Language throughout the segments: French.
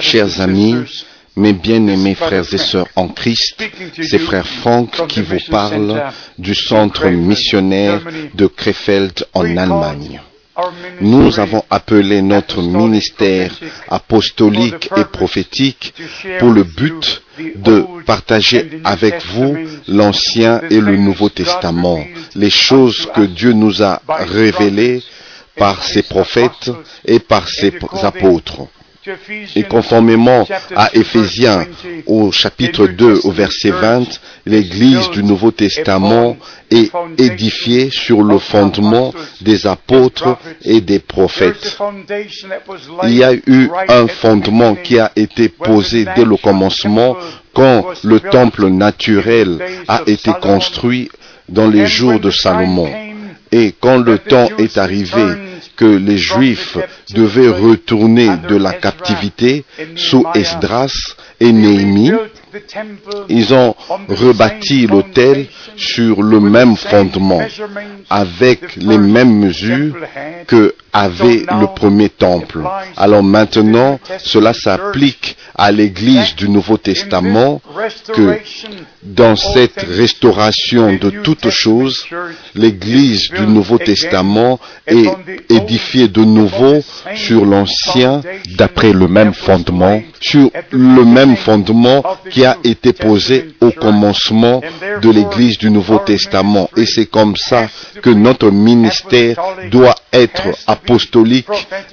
Chers amis, mes bien-aimés frères et sœurs en Christ, c'est frère Franck qui vous parle du centre missionnaire de Krefeld en Allemagne. Nous avons appelé notre ministère apostolique et prophétique pour le but de partager avec vous l'Ancien et le Nouveau Testament, les choses que Dieu nous a révélées par ses prophètes et par ses apôtres. Et conformément à Éphésiens au chapitre 2 au verset 20, l'Église du Nouveau Testament est édifiée sur le fondement des apôtres et des prophètes. Il y a eu un fondement qui a été posé dès le commencement quand le temple naturel a été construit dans les jours de Salomon. Et quand le temps est arrivé les Juifs devaient retourner de la captivité sous Esdras et Néhémie, ils ont rebâti l'autel sur le même fondement, avec les mêmes mesures que avait le premier temple. Alors maintenant, cela s'applique à l'Église du Nouveau Testament que dans cette restauration de toutes choses, l'Église du Nouveau Testament est édifiée de nouveau sur l'ancien d'après le même fondement, sur le même fondement qui a été posé au commencement de l'Église du Nouveau Testament. Et c'est comme ça que notre ministère doit être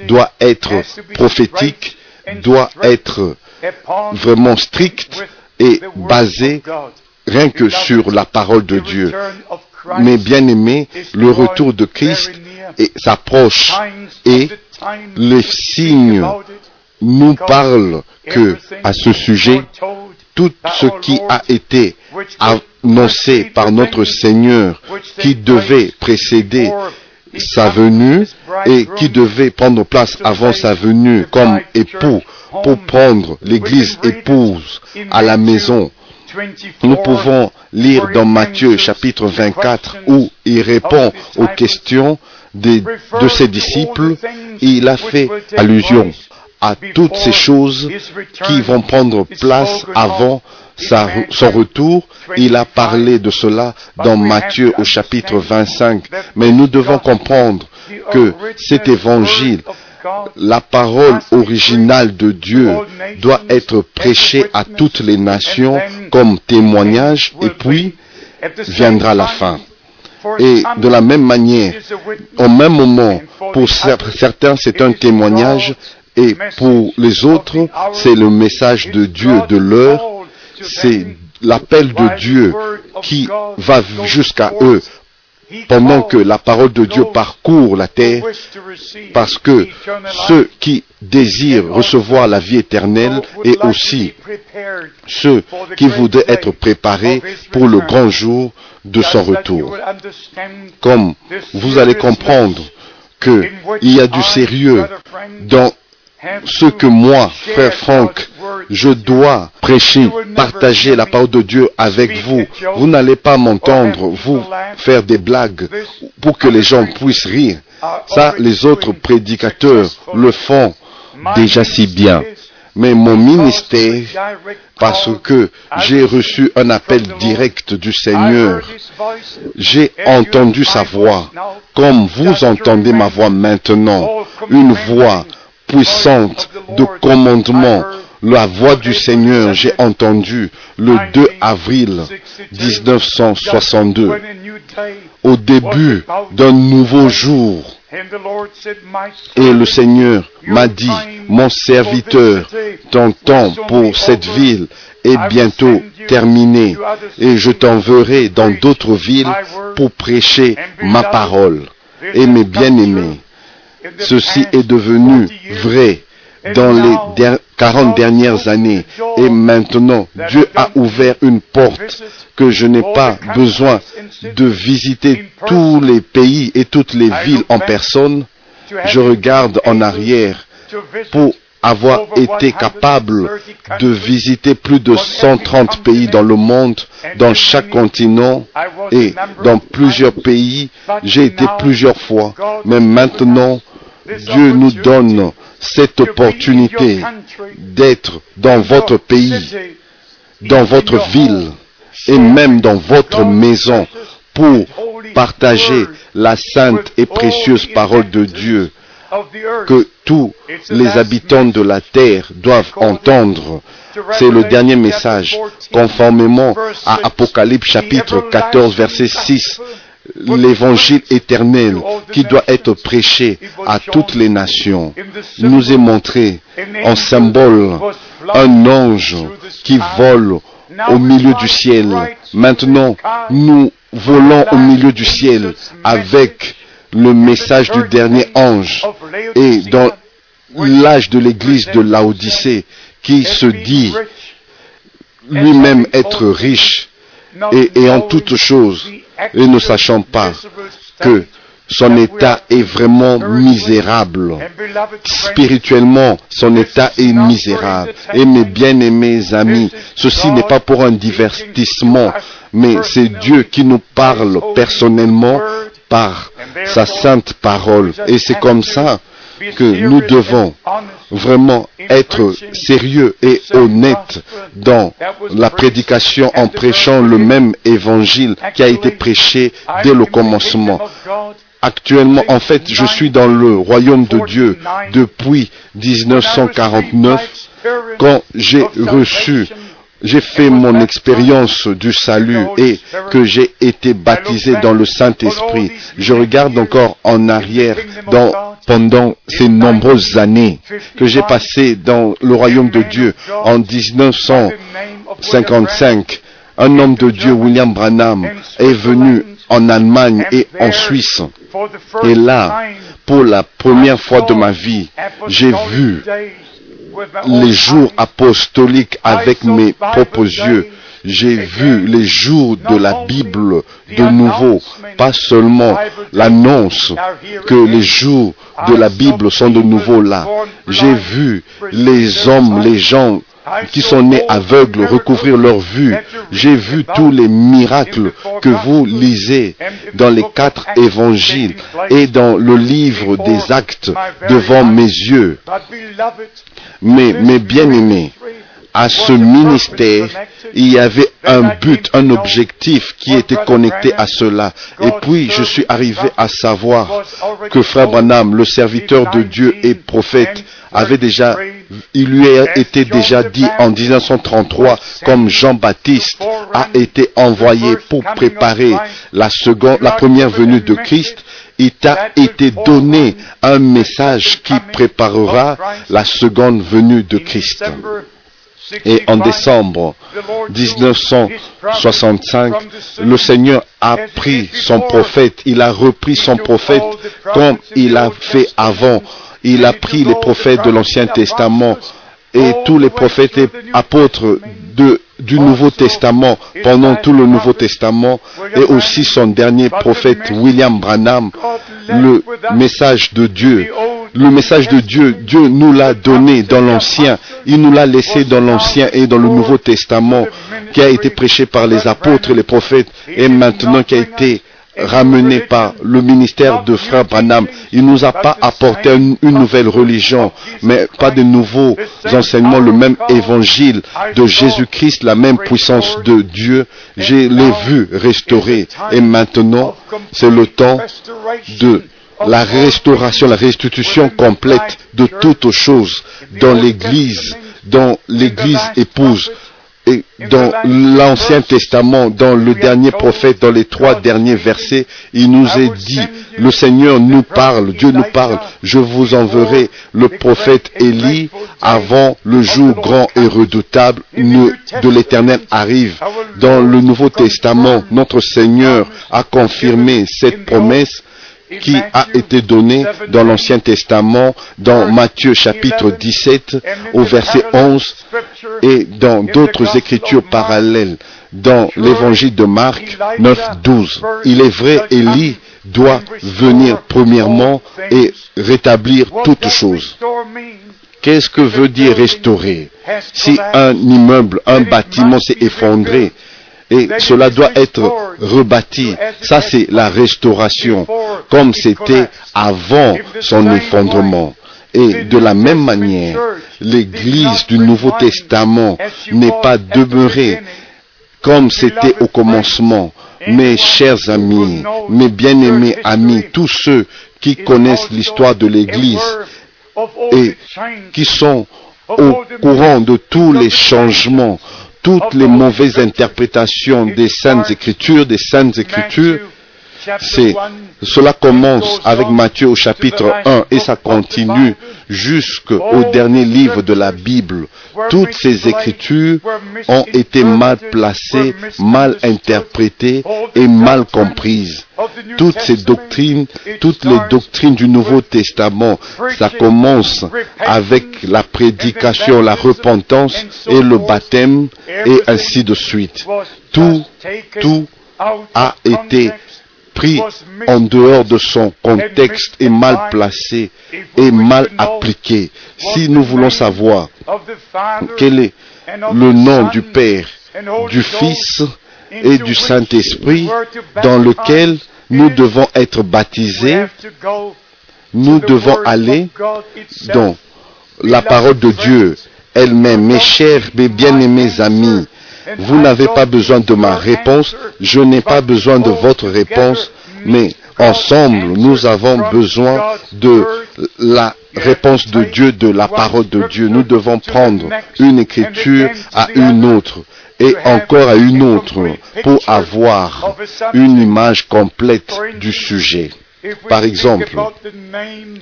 doit être prophétique, doit être vraiment strict et basé rien que sur la parole de Dieu. Mais bien aimé, le retour de Christ s'approche et les signes nous parlent que à ce sujet, tout ce qui a été annoncé par notre Seigneur qui devait précéder sa venue et qui devait prendre place avant sa venue comme époux pour prendre l'église épouse à la maison. Nous pouvons lire dans Matthieu chapitre 24 où il répond aux questions de ses disciples. Il a fait allusion à toutes ces choses qui vont prendre place avant son retour. Il a parlé de cela dans Matthieu au chapitre 25. Mais nous devons comprendre que cet évangile, la parole originale de Dieu doit être prêchée à toutes les nations comme témoignage et puis viendra la fin. Et de la même manière, au même moment, pour certains c'est un témoignage et pour les autres c'est le message de Dieu de l'heure, c'est l'appel de Dieu qui va jusqu'à eux pendant que la parole de Dieu parcourt la terre, parce que ceux qui désirent recevoir la vie éternelle et aussi ceux qui voudraient être préparés pour le grand jour de son retour. Comme vous allez comprendre qu'il y a du sérieux dans ce que moi, frère Franck, je dois prêcher, partager la parole de Dieu avec vous. Vous n'allez pas m'entendre, vous faire des blagues pour que les gens puissent rire. Ça, les autres prédicateurs le font déjà si bien. Mais mon ministère, parce que j'ai reçu un appel direct du Seigneur, j'ai entendu sa voix, comme vous entendez ma voix maintenant, une voix puissante de commandement. La voix du Seigneur, j'ai entendu le 2 avril 1962, au début d'un nouveau jour. Et le Seigneur m'a dit, mon serviteur, ton temps pour cette ville est bientôt terminé et je t'enverrai dans d'autres villes pour prêcher ma parole. Et mes bien-aimés, Ceci est devenu vrai dans les 40 dernières années. Et maintenant, Dieu a ouvert une porte que je n'ai pas besoin de visiter tous les pays et toutes les villes en personne. Je regarde en arrière pour avoir été capable de visiter plus de 130 pays dans le monde, dans chaque continent et dans plusieurs pays. J'ai été plusieurs fois. Mais maintenant, Dieu nous donne cette opportunité d'être dans votre pays, dans votre ville et même dans votre maison pour partager la sainte et précieuse parole de Dieu que tous les habitants de la terre doivent entendre. C'est le dernier message, conformément à Apocalypse chapitre 14, verset 6 l'évangile éternel qui doit être prêché à toutes les nations nous est montré en symbole un ange qui vole au milieu du ciel. Maintenant, nous volons au milieu du ciel avec le message du dernier ange et dans l'âge de l'église de Laodicée qui se dit lui-même être riche et, en toutes choses et ne sachant pas que son état est vraiment misérable. Spirituellement, son état est misérable. Et mes bien-aimés amis, ceci n'est pas pour un divertissement, mais c'est Dieu qui nous parle personnellement par sa sainte parole. Et c'est comme ça que nous devons vraiment être sérieux et honnêtes dans la prédication en prêchant le même évangile qui a été prêché dès le commencement. Actuellement, en fait, je suis dans le royaume de Dieu depuis 1949 quand j'ai reçu j'ai fait mon expérience du salut et que j'ai été baptisé dans le Saint-Esprit. Je regarde encore en arrière dans, pendant ces nombreuses années que j'ai passées dans le royaume de Dieu en 1955. Un homme de Dieu, William Branham, est venu en Allemagne et en Suisse. Et là, pour la première fois de ma vie, j'ai vu les jours apostoliques avec mes propres yeux. J'ai vu les jours de la Bible de nouveau, pas seulement l'annonce que les jours de la Bible sont de nouveau là. J'ai vu les hommes, les gens qui sont nés aveugles recouvrir leur vue. J'ai vu tous les miracles que vous lisez dans les quatre évangiles et dans le livre des actes devant mes yeux. Mais mes bien-aimés, à ce ministère, il y avait un but, un objectif qui était connecté à cela. Et puis, je suis arrivé à savoir que Frère Branham, le serviteur de Dieu et prophète, avait déjà, il lui a été déjà dit en 1933, comme Jean-Baptiste a été envoyé pour préparer la seconde, la première venue de Christ, il t'a été donné un message qui préparera la seconde venue de Christ. Et en décembre 1965, le Seigneur a pris son prophète, il a repris son prophète comme il a fait avant. Il a pris les prophètes de l'Ancien Testament et tous les prophètes et apôtres de du Nouveau Testament pendant tout le Nouveau Testament et aussi son dernier prophète William Branham, le message de Dieu. Le message de Dieu, Dieu nous l'a donné dans l'Ancien, il nous l'a laissé dans l'Ancien et dans le Nouveau Testament qui a été prêché par les apôtres et les prophètes et maintenant qui a été ramené par le ministère de Frère Branham. Il nous a pas apporté une, nouvelle religion, mais pas de nouveaux enseignements, le même évangile de Jésus-Christ, la même puissance de Dieu. Je l'ai vu restauré. Et maintenant, c'est le temps de la restauration, la restitution complète de toutes choses dans l'Église, dans l'Église épouse et dans l'Ancien Testament, dans le dernier prophète, dans les trois derniers versets, il nous est dit, le Seigneur nous parle, Dieu nous parle, je vous enverrai le prophète Élie avant le jour grand et redoutable de l'Éternel arrive. Dans le Nouveau Testament, notre Seigneur a confirmé cette promesse qui a été donné dans l'Ancien Testament, dans Matthieu chapitre 17 au verset 11 et dans d'autres écritures parallèles, dans l'évangile de Marc 9, 12. Il est vrai, Élie doit venir premièrement et rétablir toutes choses. Qu'est-ce que veut dire restaurer? Si un immeuble, un bâtiment s'est effondré, Et cela doit être rebâti. Ça, c'est la restauration, comme c'était avant son effondrement. Et de la même manière, l'Église du Nouveau Testament n'est pas demeurée comme c'était au commencement. Mes chers amis, mes bien-aimés amis, tous ceux qui connaissent l'histoire de l'Église et qui sont au courant de tous les changements, toutes les mauvaises interprétations des Saintes Écritures, des Saintes Écritures, c'est, cela commence avec Matthieu au chapitre 1 et ça continue jusqu'au dernier livre de la Bible. Toutes ces écritures ont été mal placées, mal interprétées et mal comprises. Toutes ces doctrines, toutes les doctrines du Nouveau Testament, ça commence avec la prédication, la repentance et le baptême et ainsi de suite. Tout, tout a été en dehors de son contexte et mal placé et mal appliqué. Si nous voulons savoir quel est le nom du Père, du Fils et du Saint-Esprit dans lequel nous devons être baptisés, nous devons aller dans la parole de Dieu elle-même. Mes chers, mes bien-aimés amis, vous n'avez pas besoin de ma réponse, je n'ai pas besoin de votre réponse, mais ensemble, nous avons besoin de la réponse de Dieu, de la parole de Dieu. Nous devons prendre une écriture à une autre et encore à une autre pour avoir une image complète du sujet. Par exemple,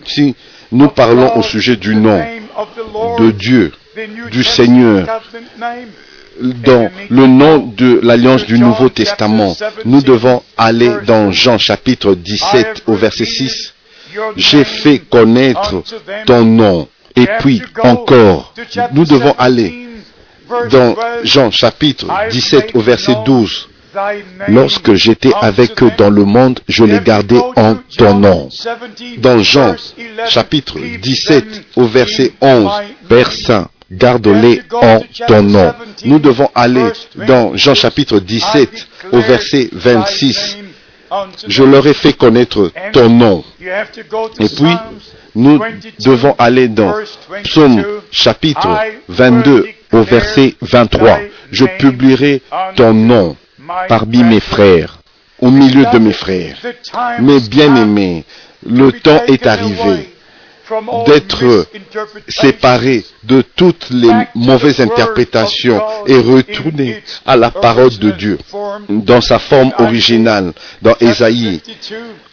si nous parlons au sujet du nom de Dieu, du Seigneur, dans le nom de l'alliance du Nouveau Testament, nous devons aller dans Jean chapitre 17 au verset 6. J'ai fait connaître ton nom. Et puis encore, nous devons aller dans Jean chapitre 17 au verset 12. Lorsque j'étais avec eux dans le monde, je les gardais en ton nom. Dans Jean chapitre 17 au verset 11, Père Saint, garde-les en ton nom. Nous devons aller dans Jean chapitre 17 au verset 26. Je leur ai fait connaître ton nom. Et puis, nous devons aller dans Psaume chapitre 22 au verset 23. Je publierai ton nom parmi mes frères, au milieu de mes frères. Mes bien-aimés, le temps est arrivé d'être séparé de toutes les mauvaises interprétations et retourner à la parole de Dieu dans sa forme originale dans Ésaïe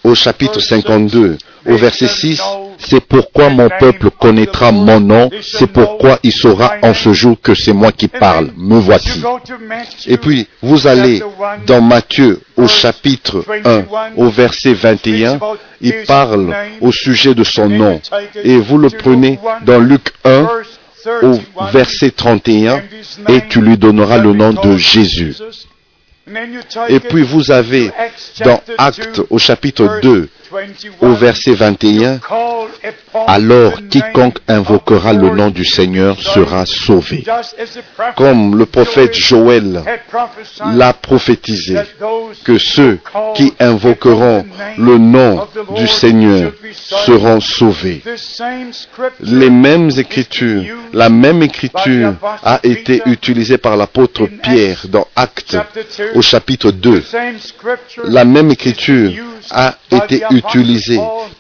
au chapitre 52 au verset 6 c'est pourquoi mon peuple connaîtra mon nom, c'est pourquoi il saura en ce jour que c'est moi qui parle. Me voici. Et puis, vous allez dans Matthieu au chapitre 1, au verset 21, il parle au sujet de son nom. Et vous le prenez dans Luc 1, au verset 31, et tu lui donneras le nom de Jésus. Et puis vous avez dans Actes au chapitre 2, au verset 21, alors quiconque invoquera le nom du Seigneur sera sauvé. Comme le prophète Joël l'a prophétisé, que ceux qui invoqueront le nom du Seigneur seront sauvés. Les mêmes écritures, la même écriture a été utilisée par l'apôtre Pierre dans Actes au chapitre 2. La même écriture a été utilisée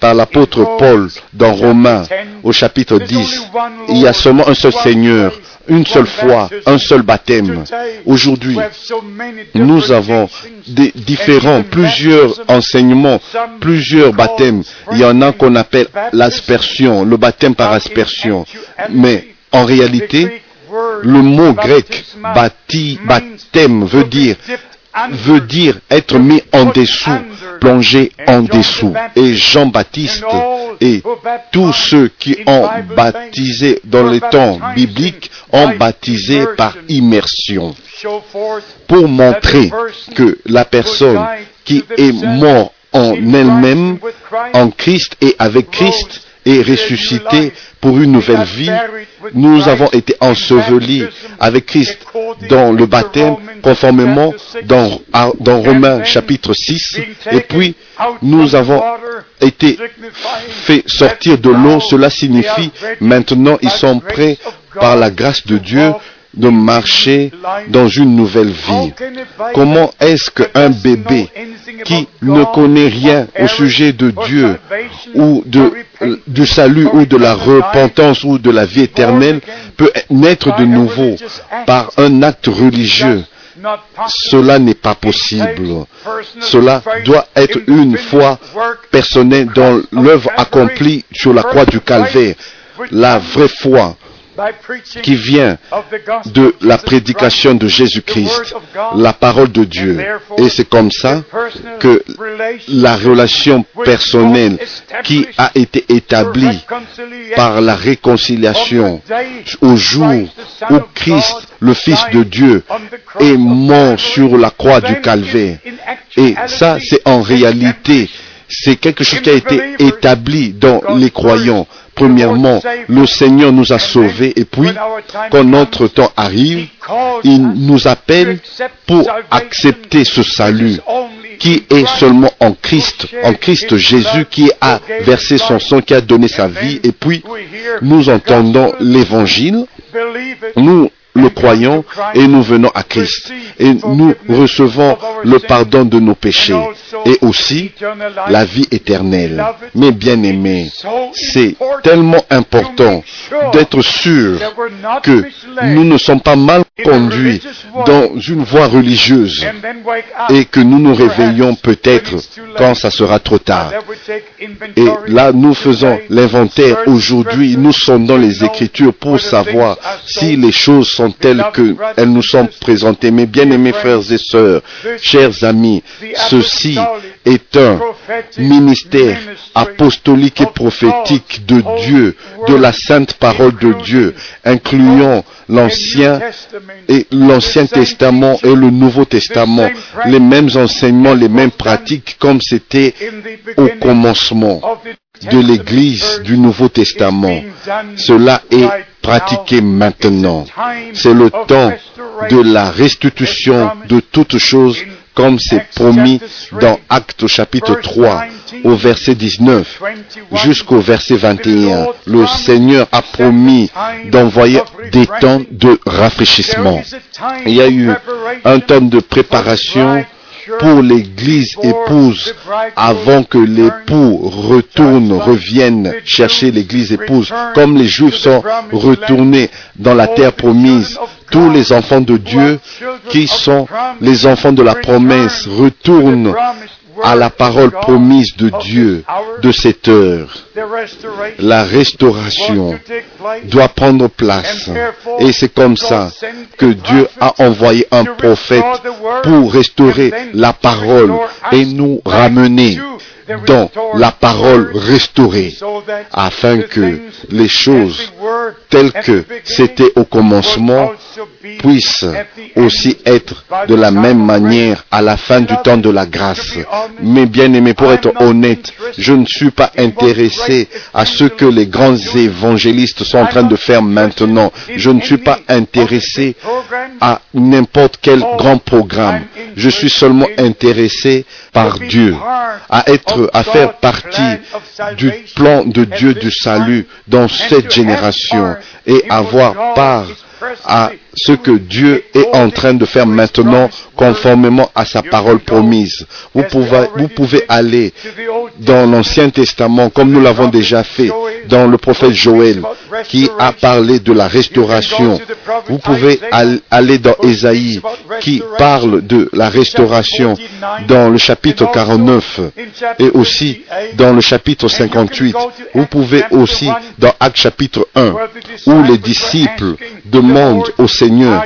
par l'apôtre Paul dans Romains au chapitre 10. Il y a seulement un seul Seigneur, une seule foi, un seul baptême. Aujourd'hui, nous avons des différents, plusieurs enseignements, plusieurs baptêmes. Il y en a qu'on appelle l'aspersion, le baptême par aspersion. Mais en réalité, le mot grec baptême veut dire veut dire être mis en dessous, plongé en dessous. Et Jean-Baptiste et tous ceux qui ont baptisé dans les temps bibliques ont baptisé par immersion pour montrer que la personne qui est morte en elle-même, en Christ et avec Christ, est ressuscité pour une nouvelle vie. Nous avons été ensevelis avec Christ dans le baptême conformément dans, dans Romains chapitre 6. Et puis, nous avons été fait sortir de l'eau. Cela signifie maintenant ils sont prêts par la grâce de Dieu de marcher dans une nouvelle vie. Comment est-ce qu'un bébé qui ne connaît rien au sujet de Dieu ou du salut ou de la repentance ou de la vie éternelle peut naître de nouveau par un acte religieux? Cela n'est pas possible. Cela doit être une foi personnelle dans l'œuvre accomplie sur la croix du calvaire. La vraie foi qui vient de la prédication de Jésus-Christ, la parole de Dieu. Et c'est comme ça que la relation personnelle qui a été établie par la réconciliation au jour où Christ, le Fils de Dieu, est mort sur la croix du calvaire. Et ça, c'est en réalité, c'est quelque chose qui a été établi dans les croyants. Premièrement, le Seigneur nous a sauvés. Et puis, quand notre temps arrive, il nous appelle pour accepter ce salut qui est seulement en Christ, en Christ Jésus qui a versé son sang, qui a donné sa vie. Et puis, nous entendons l'évangile, nous le croyons et nous venons à Christ. Et nous recevons le pardon de nos péchés et aussi la vie éternelle. Mes bien-aimés, c'est tellement important d'être sûr que nous ne sommes pas mal conduits dans une voie religieuse et que nous nous réveillons peut-être quand ça sera trop tard. Et là, nous faisons l'inventaire aujourd'hui. Nous sommes dans les Écritures pour savoir si les choses sont telles qu'elles nous sont présentées. Mes bien-aimés frères et sœurs, chers amis, ceci est un ministère apostolique et prophétique de Dieu, de la sainte parole de Dieu, incluant l'Ancien et l'Ancien Testament et le Nouveau Testament, les mêmes enseignements, les mêmes pratiques comme c'était au commencement de l'Église du Nouveau Testament. Cela est pratiqué maintenant. C'est le temps de la restitution de toutes choses comme c'est promis dans Actes chapitre 3 au verset 19 jusqu'au verset 21. Le Seigneur a promis d'envoyer des temps de rafraîchissement. Il y a eu un temps de préparation pour l'église épouse avant que l'époux retourne, revienne chercher l'église épouse. Comme les Juifs sont retournés dans la terre promise, tous les enfants de Dieu qui sont les enfants de la promesse retournent à la parole promise de Dieu de cette heure. La restauration doit prendre place. Et c'est comme ça que Dieu a envoyé un prophète pour restaurer la parole et nous ramener dans la parole restaurée, afin que les choses telles que c'était au commencement puissent aussi être de la même manière à la fin du temps de la grâce. Mais bien aimé, pour être honnête, je ne suis pas intéressé à ce que les grands évangélistes sont en train de faire maintenant. Je ne suis pas intéressé à n'importe quel grand programme. Je suis seulement intéressé par Dieu, à être, à faire partie du plan de Dieu du salut dans cette génération et avoir part à ce que Dieu est en train de faire maintenant conformément à sa parole promise. Vous pouvez, vous pouvez aller dans l'Ancien Testament comme nous l'avons déjà fait dans le prophète Joël qui a parlé de la restauration. Vous pouvez aller dans Ésaïe qui parle de la restauration dans le chapitre 49 et aussi dans le chapitre 58. Vous pouvez aussi dans Acte chapitre 1 où les disciples demandent au Seigneur,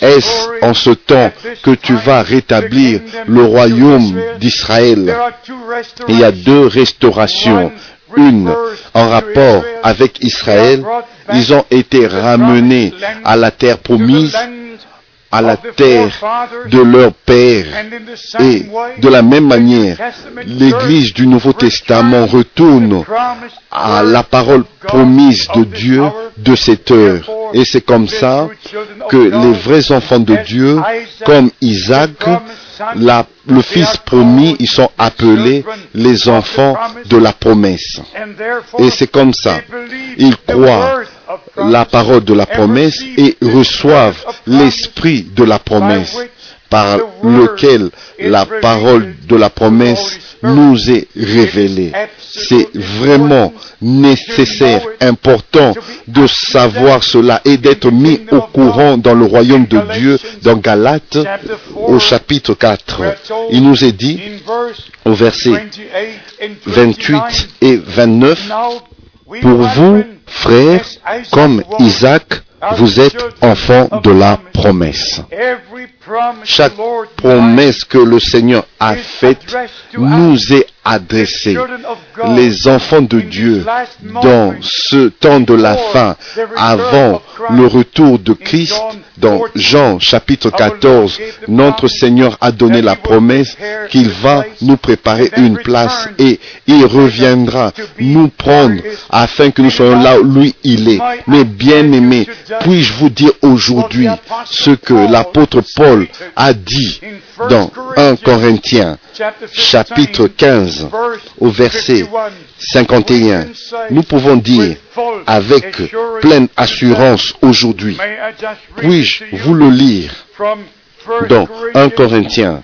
est-ce en ce temps que tu vas rétablir le royaume d'Israël? Il y a deux restaurations. Une en rapport avec Israël, ils ont été ramenés à la terre promise à la terre de leur père. Et de la même manière, l'Église du Nouveau Testament retourne à la parole promise de Dieu de cette heure. Et c'est comme ça que les vrais enfants de Dieu, comme Isaac, la- le fils promis, ils sont appelés les enfants de la promesse. Et c'est comme ça. Ils croient la parole de la promesse et reçoivent l'esprit de la promesse par lequel la parole de la promesse nous est révélée. C'est vraiment nécessaire, important de savoir cela et d'être mis au courant dans le royaume de Dieu dans Galates au chapitre 4. Il nous est dit au verset 28 et 29, pour vous, frères, comme Isaac, vous êtes enfants de la promesse. Chaque promesse que le Seigneur a faite nous est adressée. Les enfants de Dieu, dans ce temps de la fin, avant le retour de Christ, dans Jean chapitre 14, notre Seigneur a donné la promesse qu'il va nous préparer une place et il reviendra nous prendre afin que nous soyons là où lui il est. Mais bien aimés, puis-je vous dire aujourd'hui ce que l'apôtre Paul a dit dans 1 Corinthiens chapitre 15 au verset 51. Nous pouvons dire avec pleine assurance aujourd'hui, puis-je vous le lire? Dans 1 Corinthiens.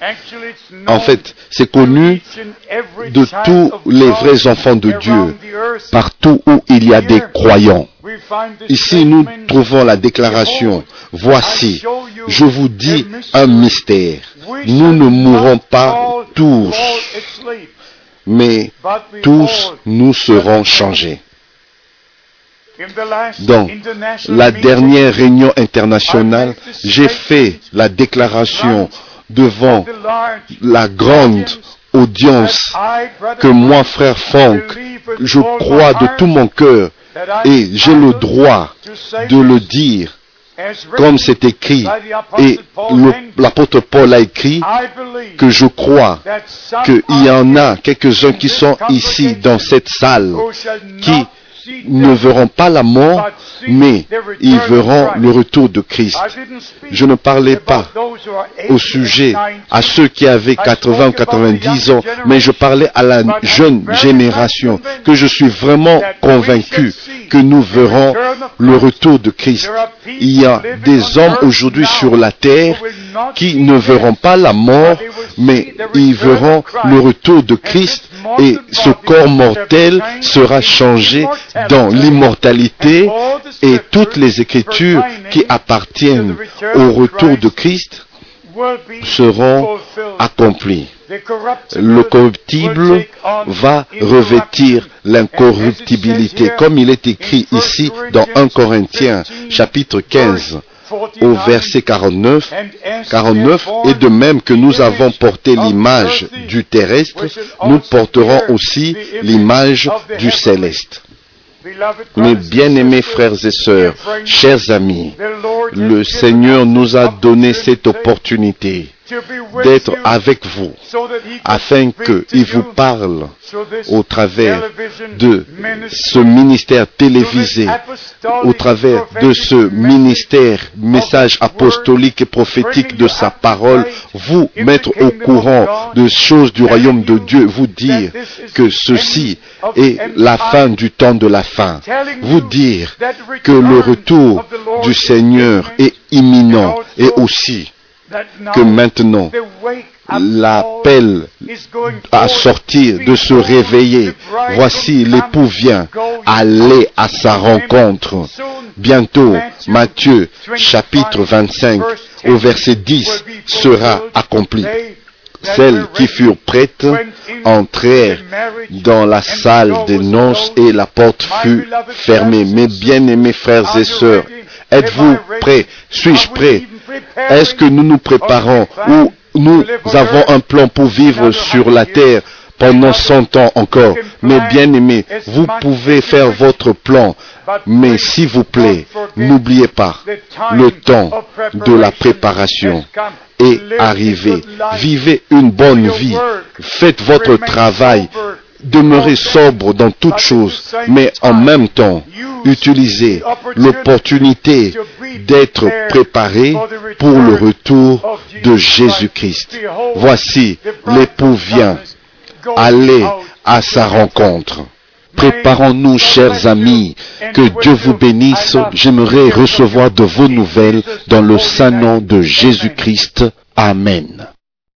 En fait, c'est connu de tous les vrais enfants de Dieu, partout où il y a des croyants. Ici, nous trouvons la déclaration, voici, je vous dis un mystère. Nous ne mourrons pas tous, mais tous nous serons changés. Dans la dernière réunion internationale, j'ai fait la déclaration devant la grande audience que moi, frère Franck, je crois de tout mon cœur et j'ai le droit de le dire comme c'est écrit et l'apôtre Paul a écrit que je crois qu'il y en a quelques-uns qui sont ici dans cette salle qui ne verront pas la mort, mais ils verront le retour de Christ. Je ne parlais pas au sujet à ceux qui avaient 80 ou 90 ans, mais je parlais à la jeune génération, que je suis vraiment convaincu que nous verrons le retour de Christ. Il y a des hommes aujourd'hui sur la terre qui ne verront pas la mort, mais ils verront le retour de Christ et ce corps mortel sera changé dans l'immortalité et toutes les écritures qui appartiennent au retour de Christ seront accomplies. Le corruptible va revêtir l'incorruptibilité, comme il est écrit ici dans 1 Corinthiens chapitre 15 au verset 49, 49, et de même que nous avons porté l'image du terrestre, nous porterons aussi l'image du céleste. Mes bien-aimés frères et sœurs, chers amis, le Seigneur nous a donné cette opportunité d'être avec vous afin qu'il vous parle au travers de ce ministère télévisé, au travers de ce ministère, message apostolique et prophétique de sa parole, vous mettre au courant de choses du royaume de Dieu, vous dire que ceci est la fin du temps de la fin, vous dire que le retour du Seigneur est imminent et aussi que maintenant l'appel à sortir, de se réveiller. Voici l'époux vient, aller à sa rencontre. Bientôt, Matthieu chapitre 25 au verset 10 sera accompli. Celles qui furent prêtes entrèrent dans la salle des noces et la porte fut fermée. Mes bien-aimés frères et sœurs, êtes-vous prêts Suis-je prêt? Est-ce que nous nous préparons ou nous avons un plan pour vivre sur la terre pendant 100 ans encore? Mais bien aimés, vous pouvez faire votre plan. Mais s'il vous plaît, n'oubliez pas, le temps de la préparation est arrivé. Vivez une bonne vie. Faites votre travail. Demeurer sobre dans toutes choses, mais en même temps utiliser l'opportunité d'être préparé pour le retour de Jésus-Christ. Voici, l'époux vient. Allez à sa rencontre. Préparons-nous, chers amis, que Dieu vous bénisse. J'aimerais recevoir de vos nouvelles dans le saint nom de Jésus-Christ. Amen.